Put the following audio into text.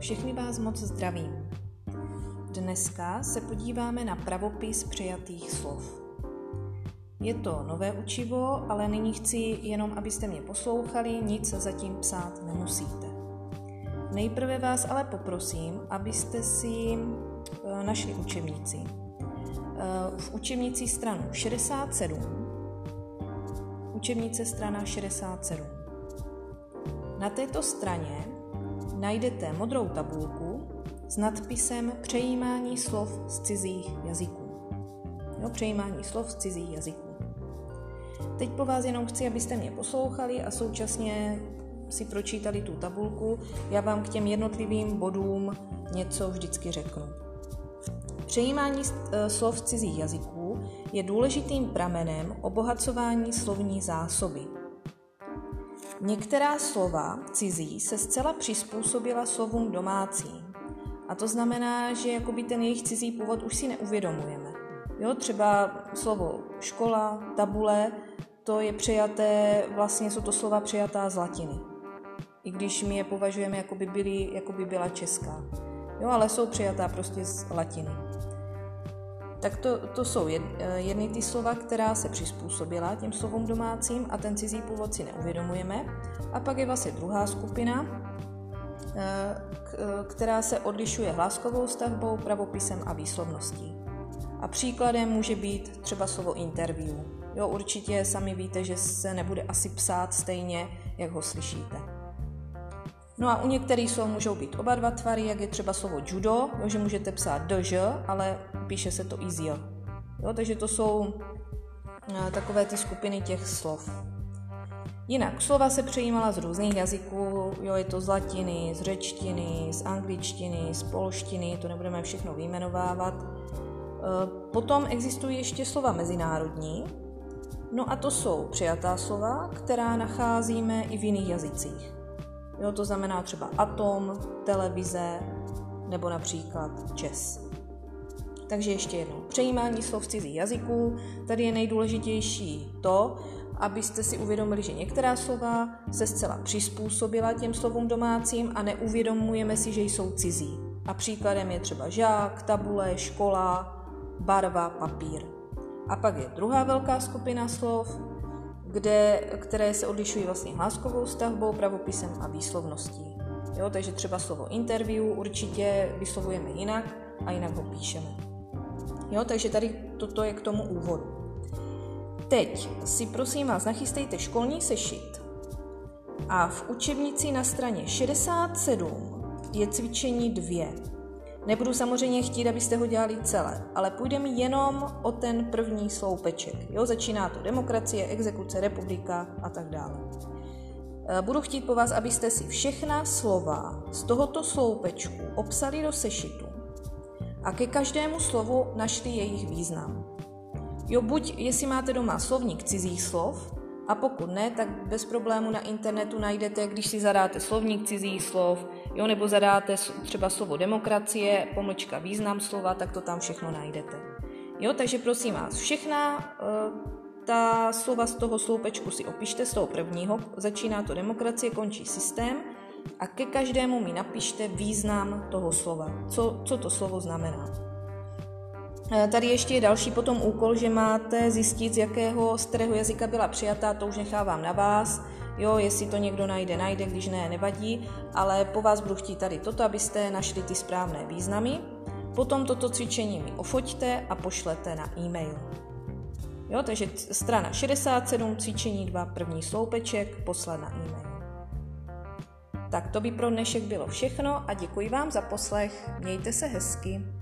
Všechny vás moc zdravím. Dneska se podíváme na pravopis přijatých slov. Je to nové učivo, ale nyní chci jenom, abyste mě poslouchali, nic zatím psát nemusíte. Nejprve vás ale poprosím, abyste si eh, našli učebnici. Eh, v učebnici stranu 67, učebnice strana 67. Na této straně najdete modrou tabulku s nadpisem Přejímání slov z cizích jazyků. Jo, přejímání slov z cizích jazyků. Teď po vás jenom chci, abyste mě poslouchali a současně si pročítali tu tabulku. Já vám k těm jednotlivým bodům něco vždycky řeknu. Přejímání e, slov z cizích jazyků je důležitým pramenem obohacování slovní zásoby. Některá slova cizí se zcela přizpůsobila slovům domácím. A to znamená, že jakoby ten jejich cizí původ už si neuvědomujeme. Jo, třeba slovo škola, tabule, to je přijaté, vlastně jsou to slova přijatá z latiny. I když my je považujeme, jako by, jako by byla česká. Jo, ale jsou přijatá prostě z latiny. Tak to, to jsou jed, jedny ty slova, která se přizpůsobila těm slovům domácím a ten cizí původ si neuvědomujeme. A pak je vlastně druhá skupina, eh, která se odlišuje hláskovou stavbou, pravopisem a výslovností. A příkladem může být třeba slovo interview. Jo, určitě sami víte, že se nebude asi psát stejně, jak ho slyšíte. No a u některých slov můžou být oba dva tvary, jak je třeba slovo judo, že můžete psát dž, ale píše se to z jo. Takže to jsou eh, takové ty skupiny těch slov. Jinak slova se přejímala z různých jazyků, jo, je to z latiny, z řečtiny, z angličtiny, z polštiny, to nebudeme všechno vyjmenovávat. Eh, potom existují ještě slova mezinárodní, no a to jsou přijatá slova, která nacházíme i v jiných jazycích. Jo, to znamená třeba atom, televize nebo například čes. Takže ještě jednou. Přejímání slov cizích jazyků. Tady je nejdůležitější to, abyste si uvědomili, že některá slova se zcela přizpůsobila těm slovům domácím a neuvědomujeme si, že jsou cizí. A příkladem je třeba žák, tabule, škola, barva, papír. A pak je druhá velká skupina slov, kde, které se odlišují vlastně hláskovou stavbou, pravopisem a výslovností. Jo, takže třeba slovo interview určitě vyslovujeme jinak a jinak ho píšeme. Jo, takže tady toto je k tomu úvodu. Teď si prosím vás nachystejte školní sešit a v učebnici na straně 67 je cvičení 2. Nebudu samozřejmě chtít, abyste ho dělali celé, ale půjde mi jenom o ten první sloupeček. Jo, začíná to demokracie, exekuce, republika a tak dále. E, budu chtít po vás, abyste si všechna slova z tohoto sloupečku obsali do sešitu a ke každému slovu našli jejich význam. Jo, buď jestli máte doma slovník cizích slov, a pokud ne, tak bez problému na internetu najdete, když si zadáte slovník cizích slov, jo, nebo zadáte třeba slovo demokracie, pomlčka význam slova, tak to tam všechno najdete. Jo, takže prosím vás, všechna uh, ta slova z toho sloupečku si opište z toho prvního, začíná to demokracie, končí systém a ke každému mi napište význam toho slova, co, co to slovo znamená. Eh, tady ještě je další potom úkol, že máte zjistit, z jakého, z kterého jazyka byla přijatá, to už nechávám na vás. Jo, jestli to někdo najde, najde, když ne, nevadí, ale po vás budu chtít tady toto, abyste našli ty správné významy. Potom toto cvičení mi ofoťte a pošlete na e-mail. Jo, takže strana 67, cvičení 2, první sloupeček, poslat na e-mail. Tak to by pro dnešek bylo všechno a děkuji vám za poslech. Mějte se hezky.